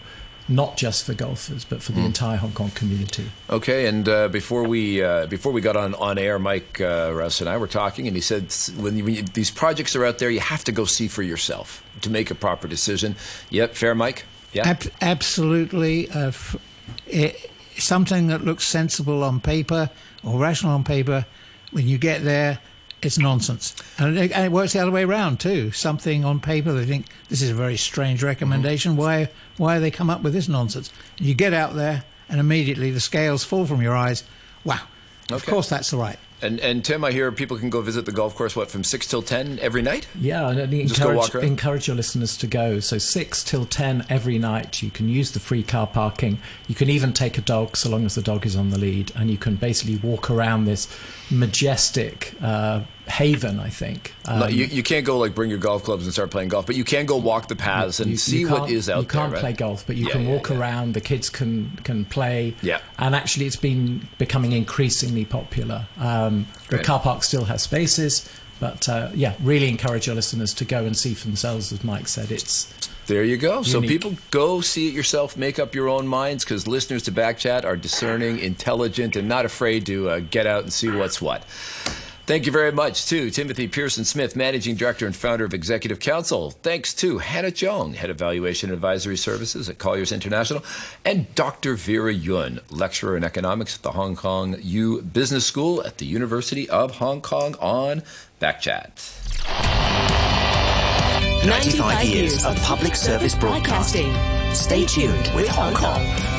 Not just for golfers, but for the mm. entire Hong Kong community. Okay, and uh, before we uh, before we got on, on air, Mike uh, Rouse and I were talking, and he said when, you, when you, these projects are out there, you have to go see for yourself to make a proper decision. Yep, fair, Mike. Yeah, Ab- absolutely. Uh, f- it, something that looks sensible on paper or rational on paper, when you get there, it's nonsense. And it, and it, works the other way around too. Something on paper they think this is a very strange recommendation. Mm-hmm. Why why they come up with this nonsense? You get out there and immediately the scales fall from your eyes. Wow. Okay. Of course that's the right. And and Tim, I hear people can go visit the golf course what from six till ten every night. Yeah, and encourage encourage your listeners to go. So six till ten every night. You can use the free car parking. You can even take a dog, so long as the dog is on the lead, and you can basically walk around this majestic uh, haven. I think um, you, you can't go like bring your golf clubs and start playing golf, but you can go walk the paths and you, see you what is out there. You can't right? play golf, but you yeah, can yeah, walk yeah. around. The kids can can play. Yeah, and actually, it's been becoming increasingly popular. Um, the car park still has spaces, but uh, yeah, really encourage your listeners to go and see for themselves. As Mike said, it's there you go. Unique. So people go see it yourself, make up your own minds, because listeners to Backchat are discerning, intelligent, and not afraid to uh, get out and see what's what. Thank you very much to Timothy Pearson Smith, Managing Director and Founder of Executive Council. Thanks to Hannah Jeong, Head of Valuation Advisory Services at Colliers International, and Dr. Vera Yuen, Lecturer in Economics at the Hong Kong U Business School at the University of Hong Kong on Backchat. 95 years of public service broadcasting. Stay tuned with Hong Kong.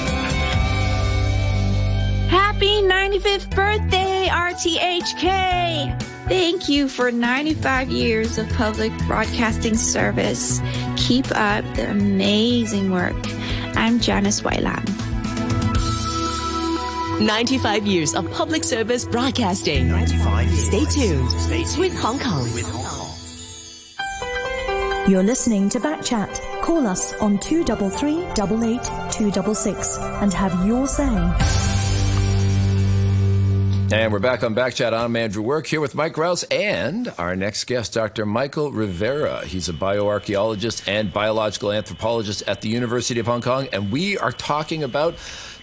Happy 95th birthday, RTHK! Thank you for 95 years of public broadcasting service. Keep up the amazing work. I'm Janice Weilam. 95 years of public service broadcasting. 95 years. Stay tuned, Stay tuned. with Hong Kong. With Hong Kong. You're listening to Backchat Call us on 233 266 and have your say. And we're back on Backchat. I'm Andrew Work here with Mike Rouse and our next guest, Dr. Michael Rivera. He's a bioarchaeologist and biological anthropologist at the University of Hong Kong. And we are talking about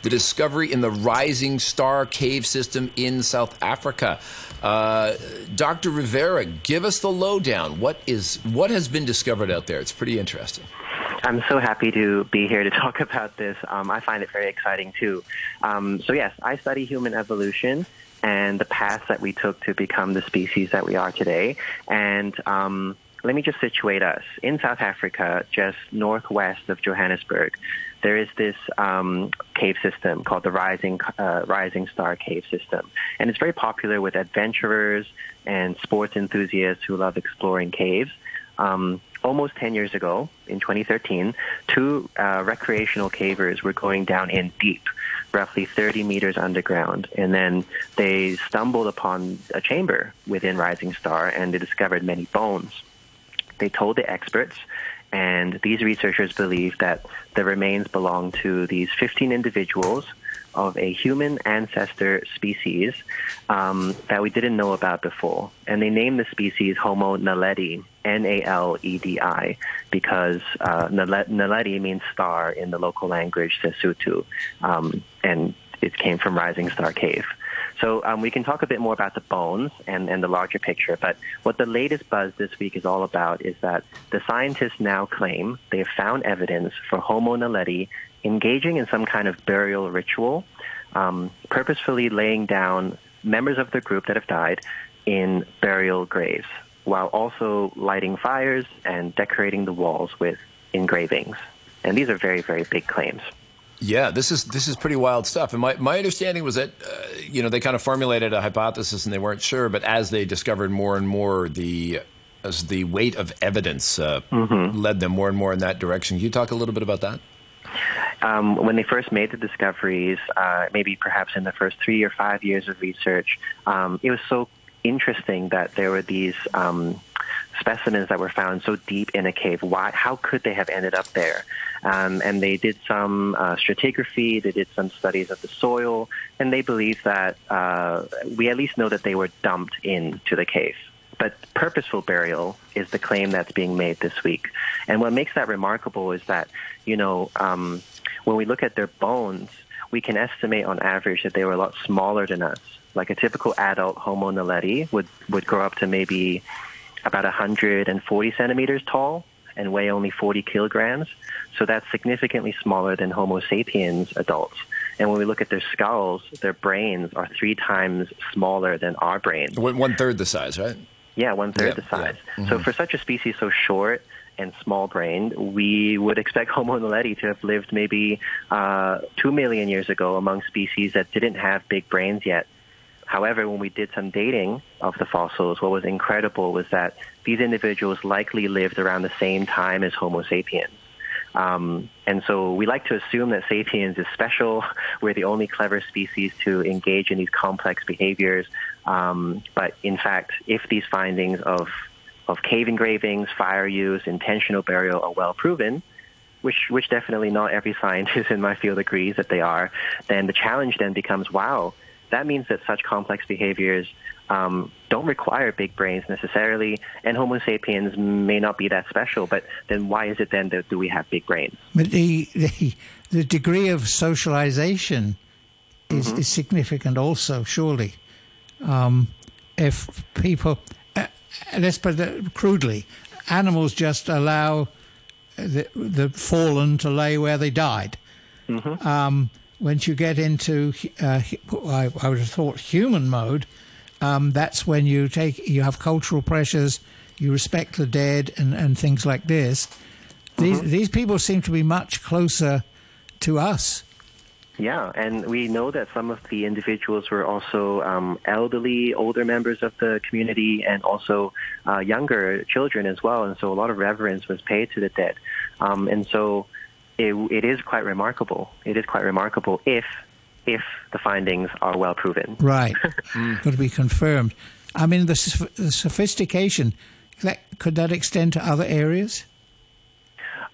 the discovery in the Rising Star Cave System in South Africa. Uh, Dr. Rivera, give us the lowdown. What is what has been discovered out there? It's pretty interesting. I'm so happy to be here to talk about this. Um, I find it very exciting too. Um, so yes, I study human evolution and the path that we took to become the species that we are today. And um, let me just situate us. In South Africa, just northwest of Johannesburg, there is this um, cave system called the Rising uh, Rising Star Cave System, and it's very popular with adventurers and sports enthusiasts who love exploring caves. Um, almost 10 years ago, in 2013, two uh, recreational cavers were going down in deep roughly 30 meters underground. And then they stumbled upon a chamber within Rising Star and they discovered many bones. They told the experts, and these researchers believe that the remains belong to these 15 individuals of a human ancestor species um, that we didn't know about before. And they named the species Homo naledi, N-A-L-E-D-I, because uh, Naledi means star in the local language, Sesotho, um, and it came from Rising Star Cave. So um, we can talk a bit more about the bones and, and the larger picture, but what the latest buzz this week is all about is that the scientists now claim they have found evidence for Homo naledi engaging in some kind of burial ritual, um, purposefully laying down members of the group that have died in burial graves, while also lighting fires and decorating the walls with engravings. And these are very, very big claims. Yeah, this is this is pretty wild stuff. And my, my understanding was that uh, you know they kind of formulated a hypothesis and they weren't sure, but as they discovered more and more, the as the weight of evidence uh, mm-hmm. led them more and more in that direction. Can you talk a little bit about that? Um, when they first made the discoveries, uh, maybe perhaps in the first three or five years of research, um, it was so interesting that there were these um, specimens that were found so deep in a cave. Why? How could they have ended up there? Um, and they did some uh, stratigraphy. They did some studies of the soil, and they believe that uh, we at least know that they were dumped into the cave. But purposeful burial is the claim that's being made this week. And what makes that remarkable is that, you know, um, when we look at their bones, we can estimate on average that they were a lot smaller than us. Like a typical adult Homo naledi would, would grow up to maybe about 140 centimeters tall and weigh only 40 kilograms. So that's significantly smaller than Homo sapiens adults. And when we look at their skulls, their brains are three times smaller than our brains. One third the size, right? Yeah, one third yeah, the size. Yeah. Mm-hmm. So for such a species so short and small brained, we would expect Homo naledi to have lived maybe uh, two million years ago among species that didn't have big brains yet. However, when we did some dating of the fossils, what was incredible was that these individuals likely lived around the same time as Homo sapiens. Um, and so we like to assume that sapiens is special. We're the only clever species to engage in these complex behaviors. Um, but in fact, if these findings of of cave engravings, fire use, intentional burial are well proven, which which definitely not every scientist in my field agrees that they are, then the challenge then becomes, wow, that means that such complex behaviors um, don't require big brains necessarily, and Homo sapiens may not be that special. But then, why is it then that do we have big brains? But the the, the degree of socialization is, mm-hmm. is significant, also. Surely, um, if people, uh, let's put it crudely, animals just allow the the fallen to lay where they died. Mm-hmm. Um, once you get into, uh, I, I, would have thought human mode, um, that's when you take you have cultural pressures, you respect the dead, and, and things like this. These mm-hmm. these people seem to be much closer to us. Yeah, and we know that some of the individuals were also um, elderly, older members of the community, and also uh, younger children as well. And so a lot of reverence was paid to the dead. Um, and so it, it is quite remarkable. It is quite remarkable if if the findings are well proven. Right, mm. got to be confirmed. I mean, the, the sophistication that could that extend to other areas?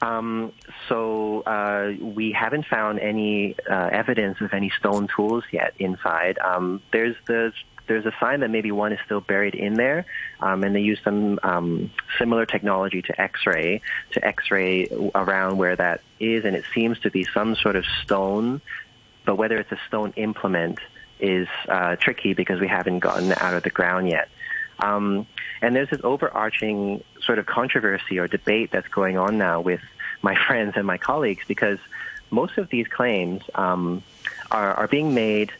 Um, so uh, we haven't found any uh, evidence of any stone tools yet inside. Um, there's the there's a sign that maybe one is still buried in there, um, and they use some um, similar technology to X-ray to X-ray around where that is, and it seems to be some sort of stone. But whether it's a stone implement is uh, tricky because we haven't gotten out of the ground yet. Um, and there's this overarching sort of controversy or debate that's going on now with my friends and my colleagues because most of these claims um, are, are being made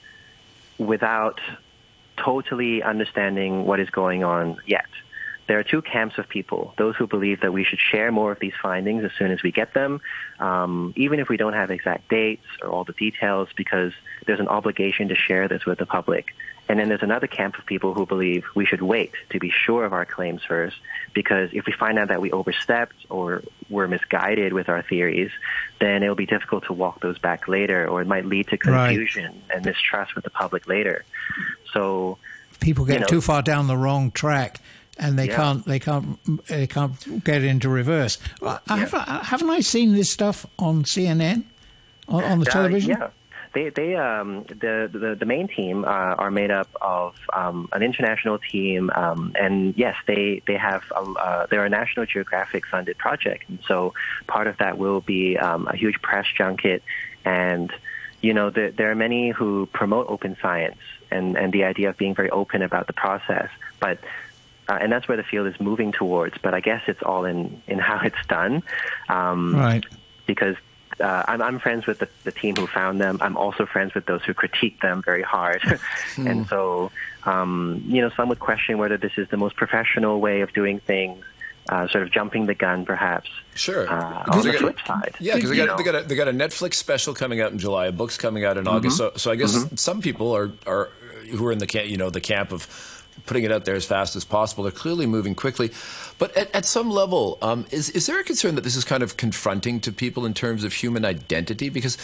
without totally understanding what is going on yet. There are two camps of people those who believe that we should share more of these findings as soon as we get them, um, even if we don't have exact dates or all the details, because there's an obligation to share this with the public. And then there's another camp of people who believe we should wait to be sure of our claims first, because if we find out that we overstepped or were misguided with our theories, then it'll be difficult to walk those back later, or it might lead to confusion right. and mistrust with the public later. So people get you know, too far down the wrong track and they Yeah. can't they can't they can't get into reverse. Well, Yeah. Haven't, haven't I seen this stuff on CNN on, on the Uh, television? yeah. They, they, um, the, the, the main team uh, are made up of um, an international team, um, and yes, they, they have, a, uh, they're a National Geographic funded project, and so part of that will be um, a huge press junket, and you know, there, there are many who promote open science and, and the idea of being very open about the process, but uh, and that's where the field is moving towards. But I guess it's all in, in how it's done. Um, Right. because uh, I'm, I'm friends with the, the team who found them. I'm also friends with those who critique them very hard. and so, um, you know, some would question whether this is the most professional way of doing things, uh, sort of jumping the gun, perhaps. Sure. Uh, on the got- flip side. Yeah, because they got, they got a, they got a Netflix special coming out in July, a book's coming out in August. So, so I guess Mhm. some people are are who are in the camp, you know, the camp of putting it out there as fast as possible. They're clearly moving quickly, but at, at some level, um, is is there a concern that this is kind of confronting to people in terms of human identity? Because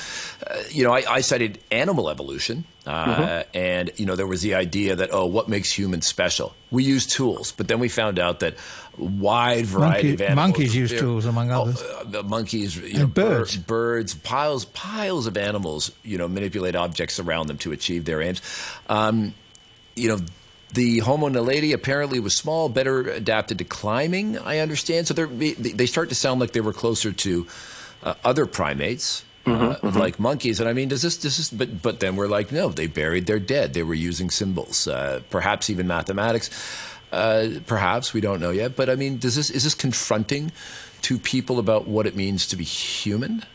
uh, you know, I, I studied animal evolution, uh, Mhm. and you know, there was the idea that oh, what makes humans special? We use tools, but then we found out that a wide variety Monkey- of animals. monkeys use they're- tools, among oh, others. uh, the monkeys, you know, birds. bir- birds, piles, piles of animals, you know, manipulate objects around them to achieve their aims. Um, you know, the Homo naledi apparently was small, better adapted to climbing. I understand. So they they start to sound like they were closer to uh, other primates. Uh, like monkeys, and I mean, does this, does this, but, but then we're like, no, they buried their dead. They were using symbols, uh, perhaps even mathematics. Uh, perhaps we don't know yet. But I mean, does this, is this confronting to people about what it means to be human?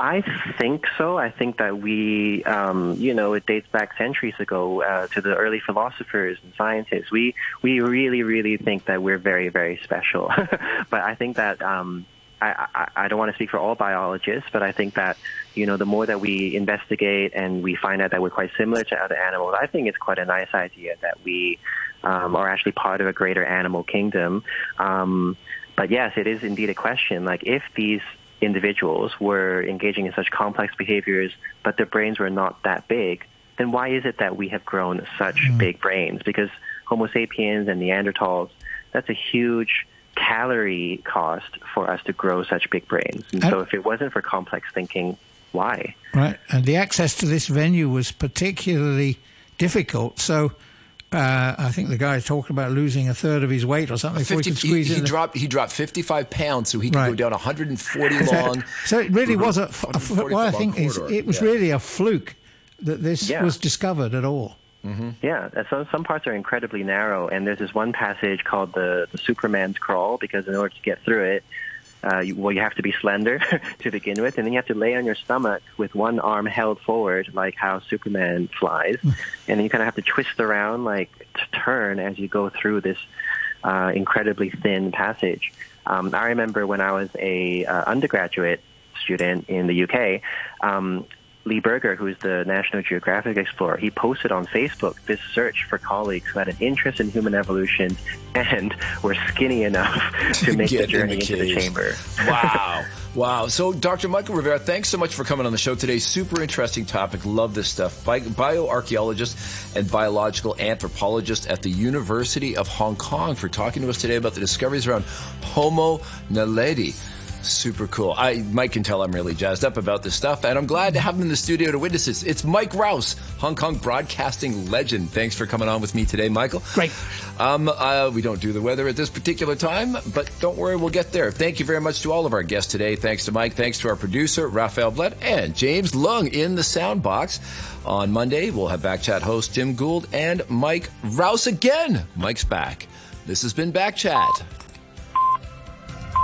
I think so. I think that we, um, you know, it dates back centuries ago uh, to the early philosophers and scientists. We we really, really think that we're very, very special. but I think that um, I, I, I don't want to speak for all biologists, but I think that you know the more that we investigate and we find out that we're quite similar to other animals, I think it's quite a nice idea that we um, are actually part of a greater animal kingdom. Um, but yes, it is indeed a question. Like if these individuals were engaging in such complex behaviors, but their brains were not that big, then why is it that we have grown such hmm. big brains? Because Homo sapiens and Neanderthals, that's a huge calorie cost for us to grow such big brains. And so if it wasn't for complex thinking, why? Right, and the access to this venue was particularly difficult. So. Uh, I think the guy talked about losing a third of his weight or something before he 50, could squeeze he, he in. the- dropped he dropped 55 pounds so he could go down 140 long. so it really was a. 140 what I think is, it was Yeah. really a fluke that this Yeah. was discovered at all. Yeah, uh, some some parts are incredibly narrow, and there's this one passage called the, the Superman's crawl because in order to get through it, uh, you, well, you have to be slender to begin with, and then you have to lay on your stomach with one arm held forward, like how Superman flies, and then you kind of have to twist around, like to turn as you go through this uh, incredibly thin passage. Um, I remember when I was a uh, undergraduate student in the UK. Um, Lee Berger, who's the National Geographic explorer, he posted on Facebook this search for colleagues who had an interest in human evolution and were skinny enough to make the Get in journey the into the chamber. Wow. Wow. So, Dr. Michael Rivera, thanks so much for coming on the show today. Super interesting topic. Love this stuff. Bi- bioarchaeologist and biological anthropologist at the University of Hong Kong for talking to us today about the discoveries around Homo naledi. Super cool. I Mike can tell I'm really jazzed up about this stuff, and I'm glad to have him in the studio to witness this. It's Mike Rouse, Hong Kong broadcasting legend. Thanks for coming on with me today, Michael. Great. Um, uh, we don't do the weather at this particular time, but don't worry, we'll get there. Thank you very much to all of our guests today. Thanks to Mike. Thanks to our producer, Raphael Blood, and James Lung in the sound box. On Monday, we'll have Backchat host Jim Gould and Mike Rouse again. Mike's back. This has been Backchat.